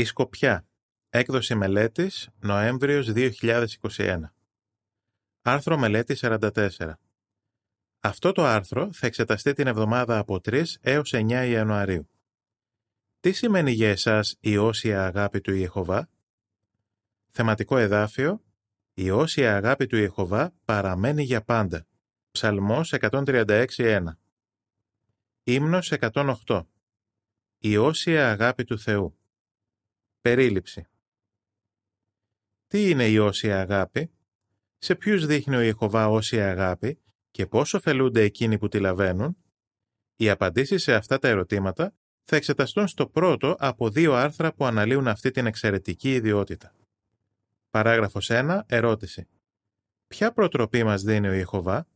Η Σκοπιά. Έκδοση μελέτης Νοέμβριος 2021. Άρθρο μελέτη 44. Αυτό το άρθρο θα εξεταστεί την εβδομάδα από 3 έως 9 Ιανουαρίου. Τι σημαίνει για εσάς η όσια αγάπη του Ιεχωβά; Θεματικό εδάφιο «Η όσια αγάπη του Ιεχωβά παραμένει για πάντα». Ψαλμός 136.1. Ύμνος 108. Η όσια αγάπη του Θεού. Περίληψη. Τι είναι η όσια αγάπη; Σε ποιους δείχνει ο Ιεχωβά όσια αγάπη και πώς ωφελούνται εκείνοι που τη λαβαίνουν; Οι απαντήσεις σε αυτά τα ερωτήματα θα εξεταστούν στο πρώτο από δύο άρθρα που αναλύουν αυτή την εξαιρετική ιδιότητα. Παράγραφος 1. Ερώτηση. Ποια προτροπή μας δίνει ο Ιεχωβά;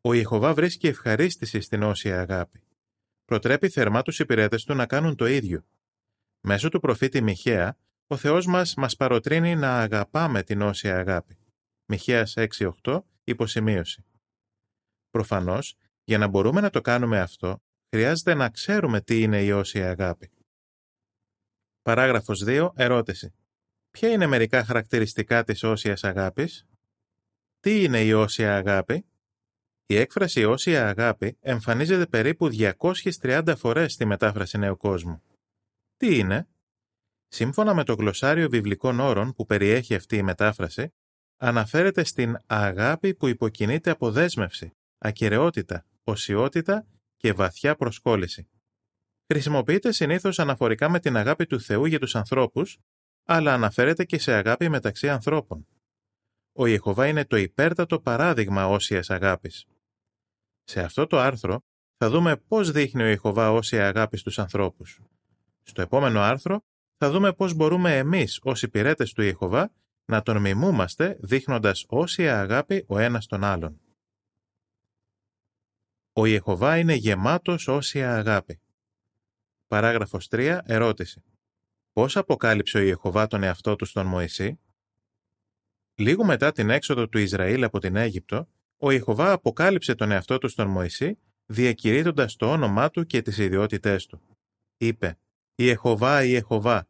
Ο Ιεχωβά βρίσκει ευχαρίστηση στην όσια αγάπη. Προτρέπει θερμά τους υπηρέτες του να κάνουν το ίδιο. Μέσω του προφήτη Μιχαία, ο Θεός μας μας παροτρύνει να αγαπάμε την όσια αγάπη. Μιχαίας 6.8, υποσημείωση. Προφανώς, για να μπορούμε να το κάνουμε αυτό, χρειάζεται να ξέρουμε τι είναι η όσια αγάπη. Παράγραφος 2. Ερώτηση. Ποια είναι μερικά χαρακτηριστικά της όσιας αγάπης; Τι είναι η όσια αγάπη; Η έκφραση όσια αγάπη εμφανίζεται περίπου 230 φορές στη μετάφραση Νέου Κόσμου. Τι είναι; Σύμφωνα με το γλωσσάριο βιβλικών όρων που περιέχει αυτή η μετάφραση, αναφέρεται στην αγάπη που υποκινείται από δέσμευση, ακαιρεότητα, οσιότητα και βαθιά προσκόλληση. Χρησιμοποιείται συνήθως αναφορικά με την αγάπη του Θεού για τους ανθρώπους, αλλά αναφέρεται και σε αγάπη μεταξύ ανθρώπων. Ο Ιεχωβά είναι το υπέρτατο παράδειγμα όσιας αγάπης. Σε αυτό το άρθρο θα δούμε πώς δείχνει ο Ιεχωβά όσια αγάπη στους ανθρώπους. Στο επόμενο άρθρο θα δούμε πώς μπορούμε εμείς ως υπηρέτες του Ιεχωβά να τον μιμούμαστε δείχνοντας όσια αγάπη ο ένας τον άλλον. Ο Ιεχωβά είναι γεμάτος όσια αγάπη. Παράγραφος 3. Ερώτηση. Πώς αποκάλυψε ο Ιεχωβά τον εαυτό του στον Μωυσή; Λίγο μετά την έξοδο του Ισραήλ από την Αίγυπτο, ο Ιεχωβά αποκάλυψε τον εαυτό του στον Μωυσή, διακηρύττοντας το όνομά του και τις ιδιότητές του. Είπε «Ιεχωβά, Ιεχωβά,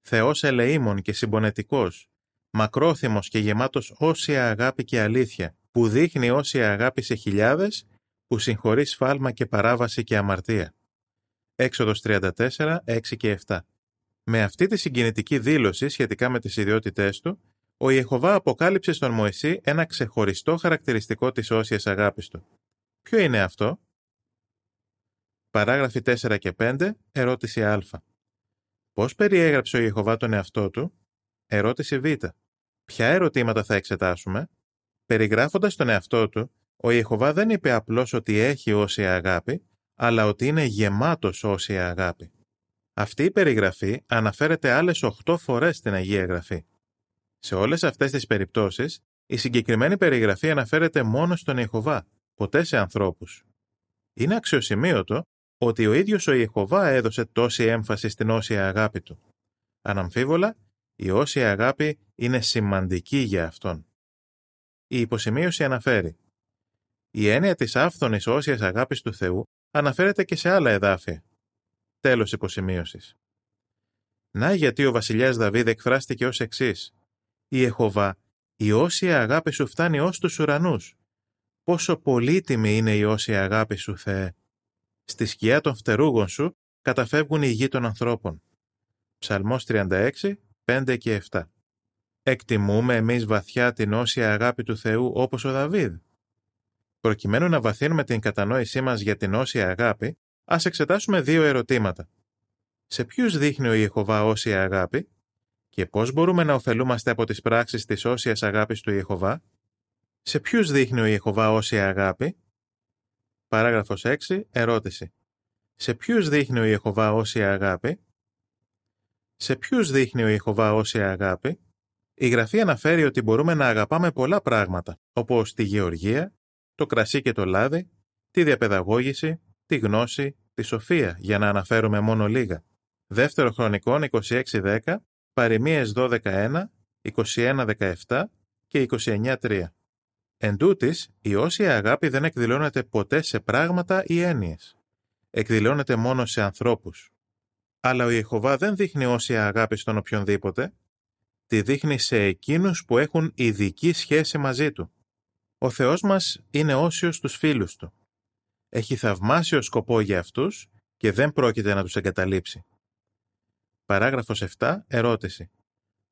Θεός ελεήμων και συμπονετικός, μακρόθυμος και γεμάτος όσια αγάπη και αλήθεια, που δείχνει όσια αγάπη σε χιλιάδες, που συγχωρεί σφάλμα και παράβαση και αμαρτία». Έξοδος 34, 6 και 7. Με αυτή τη συγκινητική δήλωση σχετικά με τις ιδιότητές του, ο Ιεχωβά αποκάλυψε στον Μωυσή ένα ξεχωριστό χαρακτηριστικό της όσιας αγάπης του. Ποιο είναι αυτό; Παράγραφοι 4 και 5, ερώτηση Α. Πώς περιέγραψε ο Ιεχωβά τον εαυτό του; Ερώτηση Β. Ποια ερωτήματα θα εξετάσουμε; Περιγράφοντας τον εαυτό του, ο Ιεχωβά δεν είπε απλώς ότι έχει όσια αγάπη, αλλά ότι είναι γεμάτος όσια αγάπη. Αυτή η περιγραφή αναφέρεται άλλες 8 φορές στην Αγία Γραφή. Σε όλες αυτές τις περιπτώσεις, η συγκεκριμένη περιγραφή αναφέρεται μόνο στον Ιεχωβά, ποτέ σε ανθρώπους. Είναι αξιοσημείωτο ότι ο ίδιος ο Ιεχωβά έδωσε τόση έμφαση στην όσια αγάπη του. Αναμφίβολα, η όσια αγάπη είναι σημαντική για Αυτόν. Η υποσημείωση αναφέρει «Η έννοια της άφθονης όσιας αγάπης του Θεού αναφέρεται και σε άλλα εδάφια». Τέλος υποσημείωσης. Να γιατί ο βασιλιάς Δαβίδ εκφράστηκε ως εξής η Εχωβά, η όσια αγάπη σου φτάνει ως τους ουρανούς. Πόσο πολύτιμη είναι η όσια αγάπη σου, Θεέ. Στη σκιά των φτερούγων σου καταφεύγουν οι γη των ανθρώπων. Ψαλμός 36, 5 και 7. Εκτιμούμε εμείς βαθιά την όσια αγάπη του Θεού όπως ο Δαβίδ. Προκειμένου να βαθύνουμε την κατανόησή μας για την όσια αγάπη, ας εξετάσουμε δύο ερωτήματα. Σε ποιους δείχνει ο Ιεχωβά όσια αγάπη και πώς μπορούμε να ωφελούμαστε από τις πράξεις της όσιας αγάπης του Ιεχωβά; Σε ποιους δείχνει ο Ιεχωβά όσια αγάπη; Παράγραφος 6. Ερώτηση. Σε ποιους δείχνει ο Ιεχωβά όσια αγάπη; Σε ποιους δείχνει ο Ιεχωβά όσια αγάπη; Η Γραφή αναφέρει ότι μπορούμε να αγαπάμε πολλά πράγματα, όπως τη γεωργία, το κρασί και το λάδι, τη διαπαιδαγώγηση, τη γνώση, τη σοφία, για να αναφέρουμε μόνο λίγα. Δεύτερο χρονικών 26-10 παροιμίες 12.1, 21.17 και 29.3. Εν τούτης, η όσια αγάπη δεν εκδηλώνεται ποτέ σε πράγματα ή έννοιες. Εκδηλώνεται μόνο σε ανθρώπους. Αλλά ο Ιεχωβά δεν δείχνει όσια αγάπη στον οποιονδήποτε, τη δείχνει σε εκείνους που έχουν ειδική σχέση μαζί Του. Ο Θεός μας είναι όσιος στους φίλους Του. Έχει θαυμάσιο σκοπό για αυτούς και δεν πρόκειται να τους εγκαταλείψει. Παράγραφος 7. Ερώτηση.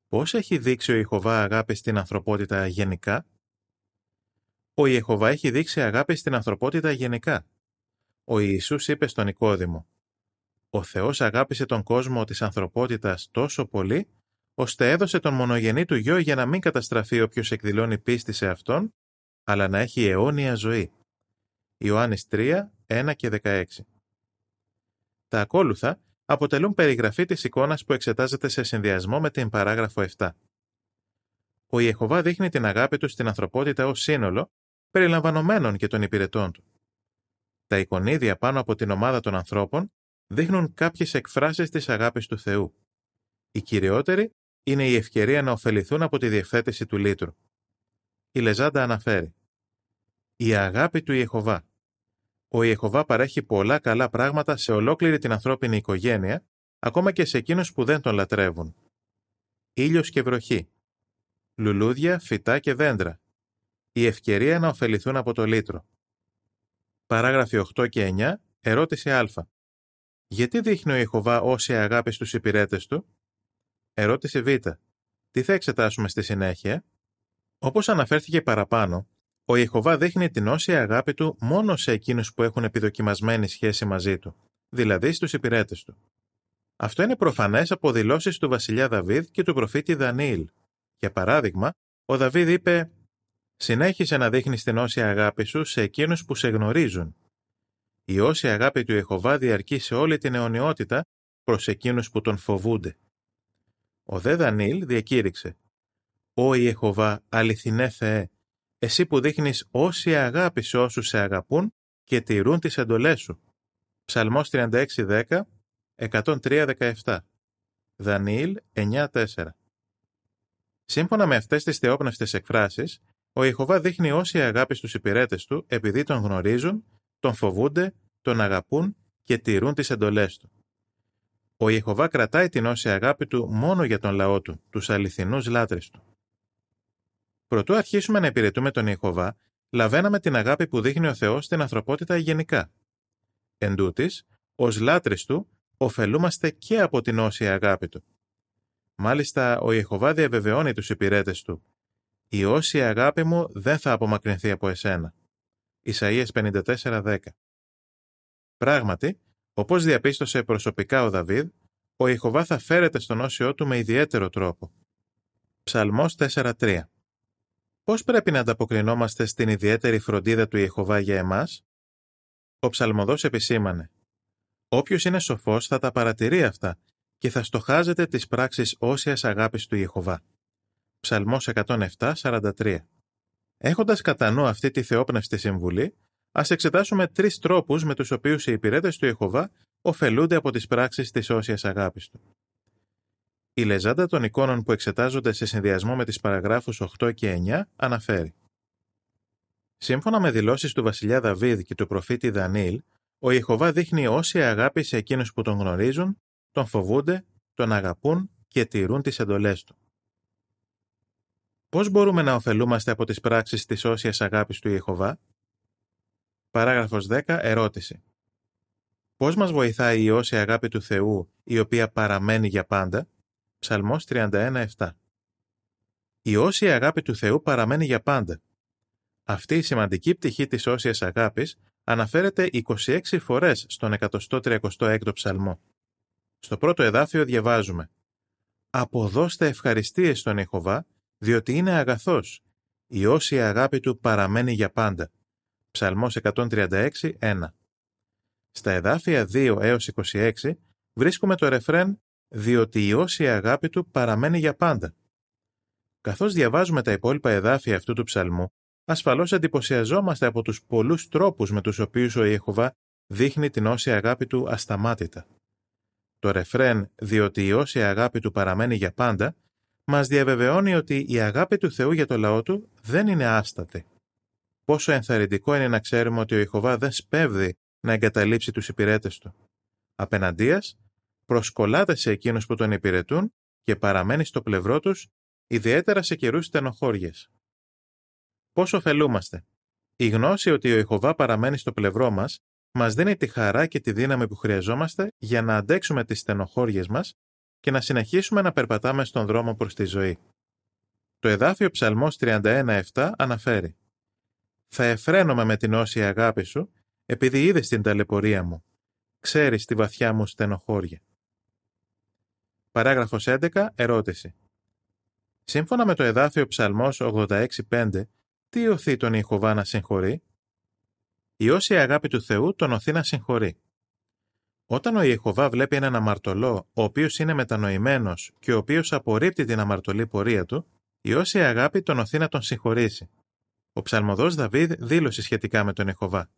Πώς έχει δείξει ο Ιεχωβά αγάπη στην ανθρωπότητα γενικά; Ο Ιεχωβά έχει δείξει αγάπη στην ανθρωπότητα γενικά. Ο Ιησούς είπε στον Νικόδημο «Ο Θεός αγάπησε τον κόσμο της ανθρωπότητας τόσο πολύ, ώστε έδωσε τον μονογενή του γιο για να μην καταστραφεί όποιος εκδηλώνει πίστη σε Αυτόν, αλλά να έχει αιώνια ζωή». Ιωάννης 3, 1 και 16 Τα ακόλουθα αποτελούν περιγραφή της εικόνας που εξετάζεται σε συνδυασμό με την παράγραφο 7. Ο Ιεχωβά δείχνει την αγάπη του στην ανθρωπότητα ως σύνολο, περιλαμβανομένων και των υπηρετών του. Τα εικονίδια πάνω από την ομάδα των ανθρώπων δείχνουν κάποιες εκφράσεις της αγάπης του Θεού. Η κυριότερη είναι η ευκαιρία να ωφεληθούν από τη διευθέτηση του λύτρου. Η Λεζάντα αναφέρει «Η αγάπη του Ιεχωβά ο Ιεχωβά παρέχει πολλά καλά πράγματα σε ολόκληρη την ανθρώπινη οικογένεια, ακόμα και σε εκείνους που δεν τον λατρεύουν. Ήλιος και βροχή. Λουλούδια, φυτά και δέντρα. Η ευκαιρία να ωφεληθούν από το λίτρο. Παράγραφοι 8 και 9. Ερώτηση Α. Γιατί δείχνει ο Ιεχωβά όση αγάπη στους υπηρέτες του; Ερώτηση Β. Τι θα εξετάσουμε στη συνέχεια; Όπως αναφέρθηκε παραπάνω, ο Ιεχωβά δείχνει την όσια αγάπη του μόνο σε εκείνους που έχουν επιδοκιμασμένη σχέση μαζί του, δηλαδή στους υπηρέτες του. Αυτό είναι προφανές από δηλώσεις του βασιλιά Δαβίδ και του προφήτη Δανίηλ. Για παράδειγμα, ο Δαβίδ είπε «Συνέχισε να δείχνεις την όσια αγάπη σου σε εκείνους που σε γνωρίζουν. Η όσια αγάπη του Ιεχωβά διαρκεί σε όλη την αιωνιότητα προς εκείνους που τον φοβούνται». Ο δε Δανίηλ διακήρυξε «Ω Ιεχωβά, αληθινέ Θεέ, εσύ που δείχνεις όση αγάπη σε όσους σε αγαπούν και τηρούν τις εντολές σου. Ψαλμός 36.10, 103.17. Δανιήλ 9.4. Σύμφωνα με αυτές τις θεόπνευστες εκφράσεις, ο Ιεχωβά δείχνει όση αγάπη στους υπηρέτες του επειδή τον γνωρίζουν, τον φοβούνται, τον αγαπούν και τηρούν τις εντολές του. Ο Ιεχωβά κρατάει την όση αγάπη του μόνο για τον λαό του, τους αληθινούς λάτρες του. Προτού αρχίσουμε να υπηρετούμε τον Ιεχωβά, λαβαίναμε την αγάπη που δείχνει ο Θεός στην ανθρωπότητα γενικά. Εν τούτης, ως λάτρες του, ωφελούμαστε και από την όσια αγάπη του. Μάλιστα, ο Ιεχωβά διαβεβαιώνει τους υπηρέτες του «Η όσια αγάπη μου δεν θα απομακρυνθεί από εσένα». Ισαΐας 54.10 Πράγματι, όπως διαπίστωσε προσωπικά ο Δαβίδ, ο Ιεχωβά θα φέρεται στον όσιό του με ιδιαίτερο τρόπο. Ψαλμός 4.3 Πώς πρέπει να ανταποκρινόμαστε στην ιδιαίτερη φροντίδα του Ιεχωβά για εμάς; Ο ψαλμοδός επισήμανε «Όποιος είναι σοφός θα τα παρατηρεί αυτά και θα στοχάζεται τις πράξεις όσιας αγάπης του Ιεχωβά». Ψαλμός 107-43 Έχοντας κατά νου αυτή τη θεόπνευστη συμβουλή, ας εξετάσουμε τρεις τρόπους με τους οποίους οι υπηρέτες του Ιεχωβά ωφελούνται από τις πράξεις της όσιας αγάπης του. Η λεζάντα των εικόνων που εξετάζονται σε συνδυασμό με τις παραγράφους 8 και 9 αναφέρει. Σύμφωνα με δηλώσεις του βασιλιά Δαβίδ και του προφήτη Δανίλ, ο Ιεχωβά δείχνει όση αγάπη σε εκείνους που τον γνωρίζουν, τον φοβούνται, τον αγαπούν και τηρούν τις εντολές του. Πώς μπορούμε να ωφελούμαστε από τις πράξεις της όσιας αγάπης του Ιεχωβά; Παράγραφος 10. Ερώτηση. Πώς μας βοηθάει η όσια αγάπη του Θεού, η οποία παραμένει για πάντα; Ψαλμός 31.7 Η όσια αγάπη του Θεού παραμένει για πάντα. Αυτή η σημαντική πτυχή της όσιας αγάπης αναφέρεται 26 φορές στον 136ο ψαλμό. Στο πρώτο εδάφιο διαβάζουμε «Αποδώστε ευχαριστίες στον Ιχωβά, διότι είναι αγαθός. Η όσια αγάπη του παραμένει για πάντα». Ψαλμός 136.1 Στα εδάφια 2 έως 26 βρίσκουμε το ρεφρέν διότι η όσια αγάπη του παραμένει για πάντα. Καθώς διαβάζουμε τα υπόλοιπα εδάφια αυτού του ψαλμού, ασφαλώς εντυπωσιαζόμαστε από τους πολλούς τρόπους με τους οποίους ο Ιεχωβά δείχνει την όσια αγάπη του ασταμάτητα. Το ρεφρέν «Διότι η όσια αγάπη του παραμένει για πάντα» μας διαβεβαιώνει ότι η αγάπη του Θεού για το λαό του δεν είναι άστατη. Πόσο ενθαρρυντικό είναι να ξέρουμε ότι ο Ιεχωβά δεν σπέβδει να εγκαταλείψει τους υπηρέτες του. Απέναντίας, προσκολάται σε εκείνους που τον υπηρετούν και παραμένει στο πλευρό τους, ιδιαίτερα σε καιρούς στενοχώριες. Πώς ωφελούμαστε; Η γνώση ότι ο Ιχωβά παραμένει στο πλευρό μας μας δίνει τη χαρά και τη δύναμη που χρειαζόμαστε για να αντέξουμε τις στενοχώριες μας και να συνεχίσουμε να περπατάμε στον δρόμο προς τη ζωή. Το εδάφιο Ψαλμός 31.7 αναφέρει «Θα εφραίνομαι με την όσια αγάπη σου, επειδή είδες την ταλαιπωρία μου. Ξέρεις τη βαθιά μου στενοχώρια». Παράγραφος 11. Ερώτηση. Σύμφωνα με το εδάφιο Ψαλμός 86.5, τι οθεί τον Ιχωβά να συγχωρεί; Η όσια αγάπη του Θεού τον οθεί να συγχωρεί. Όταν ο Ιεχωβά βλέπει έναν αμαρτωλό, ο οποίος είναι μετανοημένος και ο οποίος απορρίπτει την αμαρτωλή πορεία του, η όσια αγάπη τον οθεί να τον συγχωρήσει. Ο ψαλμοδός Δαβίδ δήλωσε σχετικά με τον Ιεχωβά.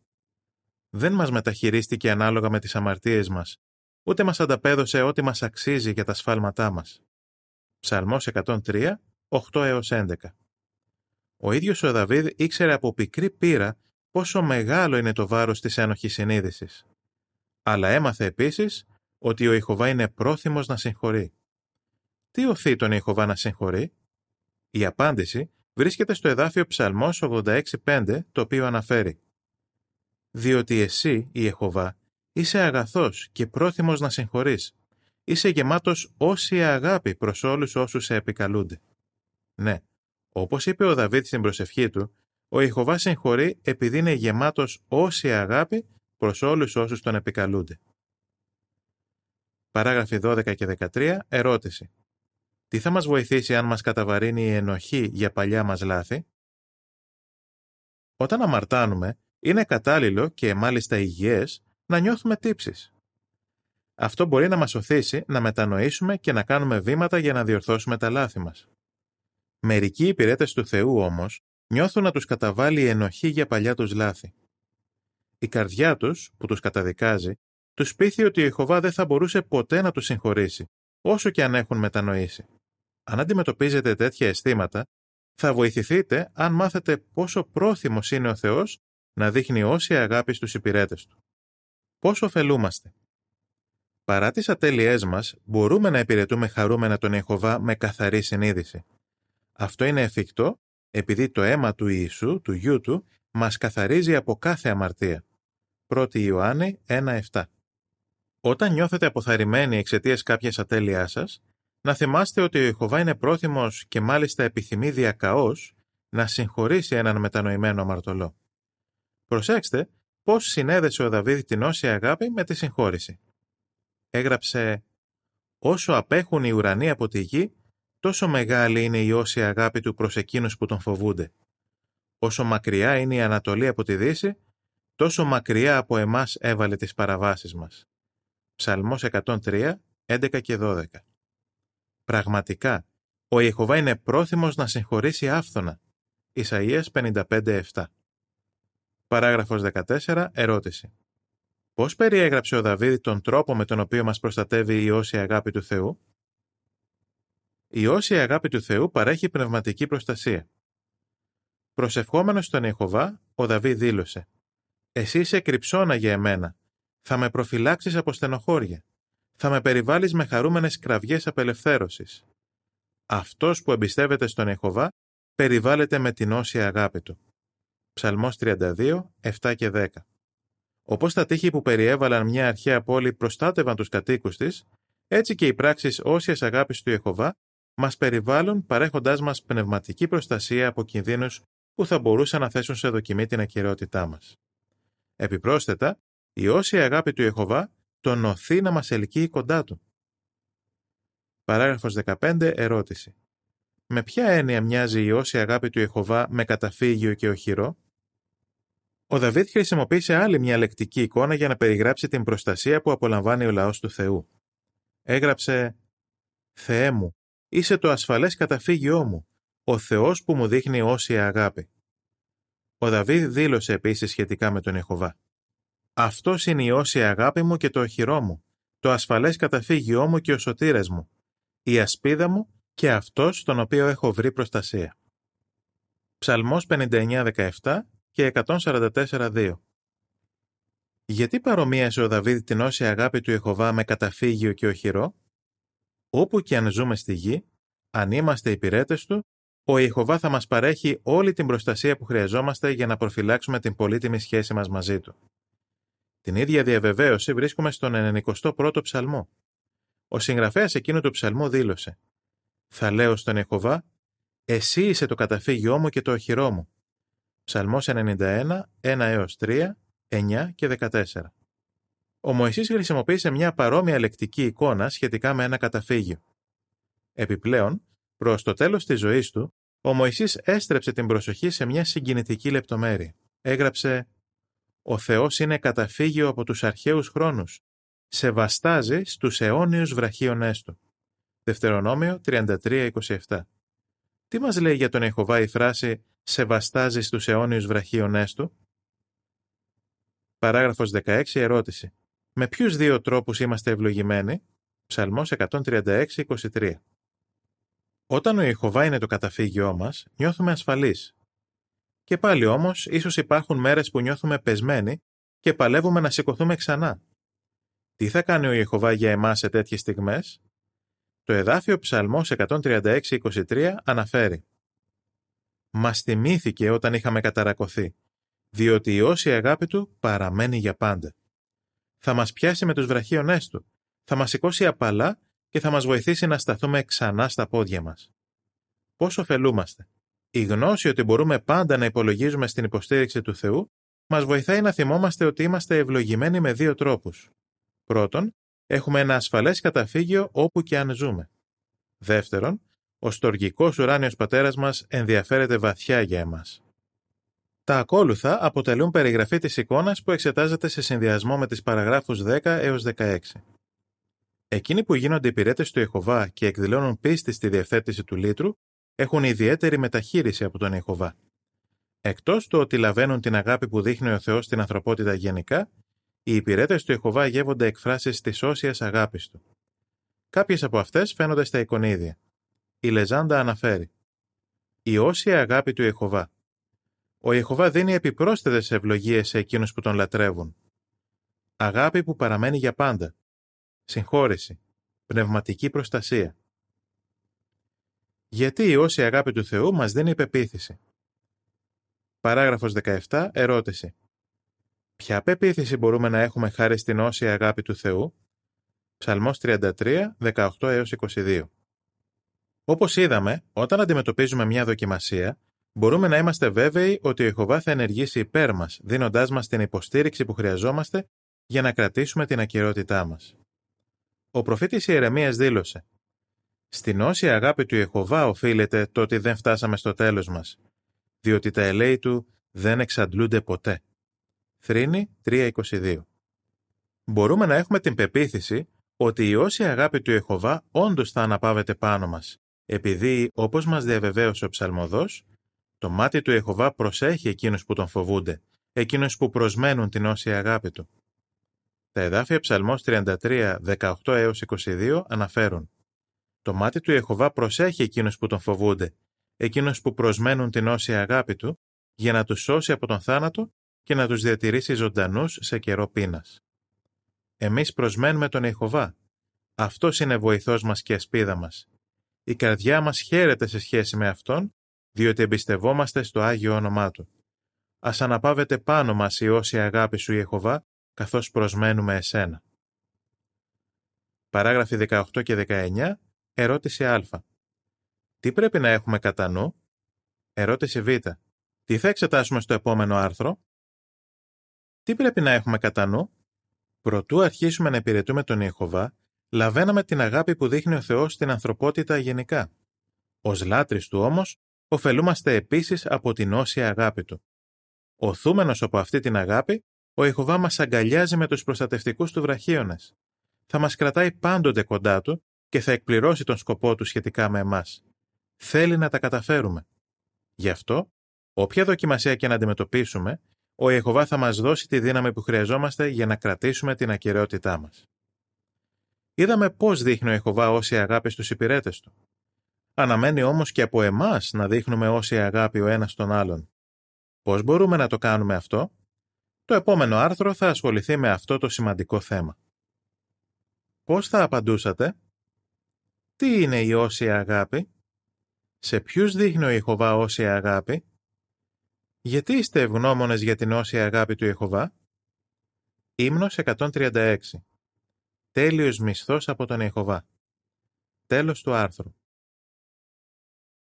Δεν μας μεταχειρίστηκε ανάλογα με τις αμαρτίες μας, ούτε μας ανταπέδωσε ό,τι μας αξίζει για τα σφάλματά μας. Ψαλμός 103, 8 11. Ο ίδιος ο Δαβίδ ήξερε από πικρή πείρα πόσο μεγάλο είναι το βάρος της ένοχης συνείδησης αλλά έμαθε επίσης ότι ο Ιχωβά είναι πρόθυμος να συγχωρεί. Τι οθεί τον Ιχωβά να συγχωρεί; Η απάντηση βρίσκεται στο εδάφιο Ψαλμός 86.5, το οποίο αναφέρει «Διότι εσύ, η Ιεχωβά, είσαι αγαθός και πρόθυμος να συγχωρείς. Είσαι γεμάτος όση αγάπη προς όλους όσους σε επικαλούνται». Ναι, όπως είπε ο Δαβίδ στην προσευχή του, ο Ιεχωβά συγχωρεί επειδή είναι γεμάτος όση αγάπη προς όλους όσους τον επικαλούνται. Παράγραφοι 12 και 13. Ερώτηση. Τι θα μας βοηθήσει αν μας καταβαρύνει η ενοχή για παλιά μας λάθη; Όταν αμαρτάνουμε, είναι κατάλληλο και μάλιστα υγιές να νιώθουμε τύψεις. Αυτό μπορεί να μας οθήσει να μετανοήσουμε και να κάνουμε βήματα για να διορθώσουμε τα λάθη μας. Μερικοί υπηρέτες του Θεού όμως νιώθουν να τους καταβάλει η ενοχή για παλιά τους λάθη. Η καρδιά τους, που τους καταδικάζει, τους πείθει ότι ο Ιχωβά δεν θα μπορούσε ποτέ να τους συγχωρήσει, όσο και αν έχουν μετανοήσει. Αν αντιμετωπίζετε τέτοια αισθήματα, θα βοηθηθείτε αν μάθετε πόσο πρόθυμος είναι ο Θεός να δείχνει όση αγάπη στους υπηρέτες Του. Πόσο ωφελούμαστε; Παρά τις ατέλειές μας, μπορούμε να υπηρετούμε χαρούμενα τον Ιεχωβά με καθαρή συνείδηση. Αυτό είναι εφικτό επειδή το αίμα του Ιησού, του γιού του, μας καθαρίζει από κάθε αμαρτία. 1 Ιωάννη 1.7 Όταν νιώθετε αποθαρρυμένοι εξαιτίας κάποιας ατέλειάς σας, να θυμάστε ότι ο Ιεχωβά είναι πρόθυμος και μάλιστα επιθυμεί διακαώς να συγχωρήσει έναν μετανοημένο αμαρτωλό. Προσέξτε πώς συνέδεσε ο Δαβίδ την όσια αγάπη με τη συγχώρηση. Έγραψε «Όσο απέχουν οι ουρανοί από τη γη, τόσο μεγάλη είναι η όσια αγάπη του προς εκείνους που τον φοβούνται. Όσο μακριά είναι η Ανατολή από τη Δύση, τόσο μακριά από εμάς έβαλε τις παραβάσεις μας. Ψαλμός 103, 11 και 12 Πραγματικά, ο Ιεχωβά είναι πρόθυμος να συγχωρήσει άφθονα. Ισαΐας 55, 7 Παράγραφος 14. Ερώτηση. Πώς περιέγραψε ο Δαβίδ τον τρόπο με τον οποίο μας προστατεύει η όσια αγάπη του Θεού; Η όσια αγάπη του Θεού παρέχει πνευματική προστασία. Προσευχόμενος στον Ιεχωβά, ο Δαβίδ δήλωσε εσύ είσαι κρυψώνα για εμένα. Θα με προφυλάξεις από στενοχώρια. Θα με περιβάλλεις με χαρούμενες κραυγές απελευθέρωσης. Αυτός που εμπιστεύεται στον Ιεχωβά περιβάλλεται με την όσια αγάπη του. Ψαλμός 32, 7 και 10 Όπως τα τείχη που περιέβαλαν μια αρχαία πόλη προστάτευαν τους κατοίκους της, έτσι και οι πράξεις όσιας αγάπης του Ιεχωβά μας περιβάλλουν παρέχοντάς μας πνευματική προστασία από κινδύνους που θα μπορούσαν να θέσουν σε δοκιμή την ακυρεότητά μας. Επιπρόσθετα, η όσια αγάπη του Ιεχωβά τον οθεί να μας ελκύει κοντά του. Παράγραφος 15. Ερώτηση. Με ποια έννοια μοιάζει η όσια αγάπη του Ιεχωβά με καταφύγιο και οχυρό; Ο Δαβίδ χρησιμοποίησε άλλη μια λεκτική εικόνα για να περιγράψει την προστασία που απολαμβάνει ο λαός του Θεού. Έγραψε «Θεέ μου, είσαι το ασφαλές καταφύγιό μου, ο Θεός που μου δείχνει όσια αγάπη». Ο Δαβίδ δήλωσε επίσης σχετικά με τον Ιεχωβά. Αυτός είναι η όσια αγάπη μου και το οχυρό μου, το ασφαλές καταφύγιό μου και ο σωτήρας μου, η ασπίδα μου και αυτός τον οποίο έχω βρει προστασία. Ψαλμός 59.17 και 144.2 Γιατί παρομοίασε ο Δαβίδ την όσια αγάπη του Ιεχωβά με καταφύγιο και οχυρό; Όπου και αν ζούμε στη γη, αν είμαστε υπηρέτες του, ο Ιεχωβά θα μας παρέχει όλη την προστασία που χρειαζόμαστε για να προφυλάξουμε την πολύτιμη σχέση μας μαζί του. Την ίδια διαβεβαίωση βρίσκουμε στον 91ο ψαλμό. Ο συγγραφέας εκείνου του ψαλμού δήλωσε «Θα λέω στον Ιεχωβά, εσύ είσαι το καταφύγιό μου και το οχυρό μου». Ψαλμός 91, 1 έως 3, 9 και 14. Ο Μωυσής χρησιμοποίησε μια παρόμοια λεκτική εικόνα σχετικά με ένα καταφύγιο. Επιπλέον, προς το τέλος της ζωής του, ο Μωυσής έστρεψε την προσοχή σε μια συγκινητική λεπτομέρεια. Έγραψε «Ο Θεός είναι καταφύγιο από τους αρχαίους χρόνους. Σε βαστάζει στους αιώνιους βραχίονές του». Δευτερονόμιο 33-27. Τι μας λέει για τον Ιεχωβά η φράση «Σε βαστάζει στους αιώνιους βραχίονές του» Παράγραφος 16. Ερώτηση. Με ποιους δύο τρόπους είμαστε ευλογημένοι; Ψαλμός 136-23. Όταν ο Ιεχωβά είναι το καταφύγιό μας, νιώθουμε ασφαλείς. Και πάλι όμως, ίσως υπάρχουν μέρες που νιώθουμε πεσμένοι και παλεύουμε να σηκωθούμε ξανά. Τι θα κάνει ο Ιεχωβά για εμάς σε τέτοιες στιγμές; Το εδάφιο Ψαλμός 136-23 αναφέρει «Μας θυμήθηκε όταν είχαμε καταρακωθεί διότι η όσια αγάπη του παραμένει για πάντα. Θα μας πιάσει με τους βραχίονές του, θα μας σηκώσει απαλά και θα μας βοηθήσει να σταθούμε ξανά στα πόδια μας. Πώς ωφελούμαστε; Η γνώση ότι μπορούμε πάντα να υπολογίζουμε στην υποστήριξη του Θεού μας βοηθάει να θυμόμαστε ότι είμαστε ευλογημένοι με δύο τρόπους. Πρώτον, έχουμε ένα ασφαλές καταφύγιο όπου και αν ζούμε. Δεύτερον, ο στοργικός ουράνιος πατέρας μας ενδιαφέρεται βαθιά για εμάς. Τα ακόλουθα αποτελούν περιγραφή της εικόνας που εξετάζεται σε συνδυασμό με τις παραγράφους 10 έως 16. Εκείνοι που γίνονται υπηρέτες του Ιεχωβά και εκδηλώνουν πίστη στη διευθέτηση του λίτρου έχουν ιδιαίτερη μεταχείριση από τον Ιεχωβά. Εκτός του ότι λαβαίνουν την αγάπη που δείχνει ο Θεός στην ανθρωπότητα γενικά, οι υπηρέτες του Ιεχωβά γεύονται εκφράσεις της όσιας αγάπης του. Κάποιες από αυτές φαίνονται στα εικονίδια. Η Λεζάντα αναφέρει «Η όσια αγάπη του Ιεχωβά ο Ιεχωβά δίνει επιπρόσθετες ευλογίες σε εκείνους που τον λατρεύουν. Αγάπη που παραμένει για πάντα. Συγχώρεση. Πνευματική προστασία. Γιατί η όση αγάπη του Θεού μας δίνει πεποίθηση. Παράγραφος 17. Ερώτηση. Ποια πεποίθηση μπορούμε να έχουμε χάρη στην όση αγάπη του Θεού; Ψαλμός 33, 18 22. Όπως είδαμε, όταν αντιμετωπίζουμε μια δοκιμασία, μπορούμε να είμαστε βέβαιοι ότι ο Ιεχωβά θα ενεργήσει υπέρ μας, δίνοντάς μας την υποστήριξη που χρειαζόμαστε για να κρατήσουμε την ακυρότητά μας. Ο προφήτης Ιερεμίας δήλωσε «Στην όσια αγάπη του Ιεχωβά οφείλεται το ότι δεν φτάσαμε στο τέλος μας, διότι τα ελέη του δεν εξαντλούνται ποτέ». Θρήνη 3.22 Μπορούμε να έχουμε την πεποίθηση ότι η όσια αγάπη του Ιεχωβά όντως θα αναπαύεται πάνω μας, επειδή, όπως μας διαβεβαίωσε ο ψαλμοδός, το μάτι του Ιεχωβά προσέχει εκείνους που τον φοβούνται, εκείνους που προσμένουν την όσια αγάπη του. Τα εδάφια Ψαλμός 33, 18 έως 22 αναφέρουν «Το μάτι του Ιεχωβά προσέχει εκείνους που τον φοβούνται, εκείνους που προσμένουν την όσια αγάπη του, για να τους σώσει από τον θάνατο και να τους διατηρήσει ζωντανούς σε καιρό πείνας». Εμείς προσμένουμε τον Ιεχωβά. Αυτός είναι βοηθός μας και ασπίδα μας. Η καρδιά μας χαίρεται σε σχέση με Αυτόν διότι εμπιστευόμαστε στο Άγιο όνομά Του. Ας αναπάβετε πάνω μας η όσια αγάπη Σου Ιεχωβά, καθώς προσμένουμε Εσένα. Παράγραφοι 18 και 19, ερώτηση Α. Τι πρέπει να έχουμε κατά νου; Ερώτηση Β. Τι θα εξετάσουμε στο επόμενο άρθρο; Τι πρέπει να έχουμε κατά νου; Προτού αρχίσουμε να υπηρετούμε τον Ιεχωβά, λαβαίναμε την αγάπη που δείχνει ο Θεός στην ανθρωπότητα γενικά. Ως λάτρης του όμως, ωφελούμαστε επίσης από την όσια αγάπη του. Οθούμενος από αυτή την αγάπη, ο Ιεχωβά μας αγκαλιάζει με τους προστατευτικούς του βραχίονες. Θα μας κρατάει πάντοτε κοντά του και θα εκπληρώσει τον σκοπό του σχετικά με εμάς. Θέλει να τα καταφέρουμε. Γι' αυτό, όποια δοκιμασία και να αντιμετωπίσουμε, ο Ιεχωβά θα μας δώσει τη δύναμη που χρειαζόμαστε για να κρατήσουμε την ακαιρεότητά μας. Είδαμε πώς δείχνει ο Ιεχωβά όσια αγάπη στους υπηρέτες του. Αναμένει όμως και από εμάς να δείχνουμε όση αγάπη ο ένας τον άλλον. Πώς μπορούμε να το κάνουμε αυτό; Το επόμενο άρθρο θα ασχοληθεί με αυτό το σημαντικό θέμα. Πώς θα απαντούσατε; Τι είναι η όσια αγάπη; Σε ποιους δείχνει ο Ιεχωβά όσια αγάπη; Γιατί είστε ευγνώμονες για την όσια αγάπη του Ιεχωβά; Ύμνος 136 Τέλειος μισθός από τον Ιεχωβά. Τέλος του άρθρου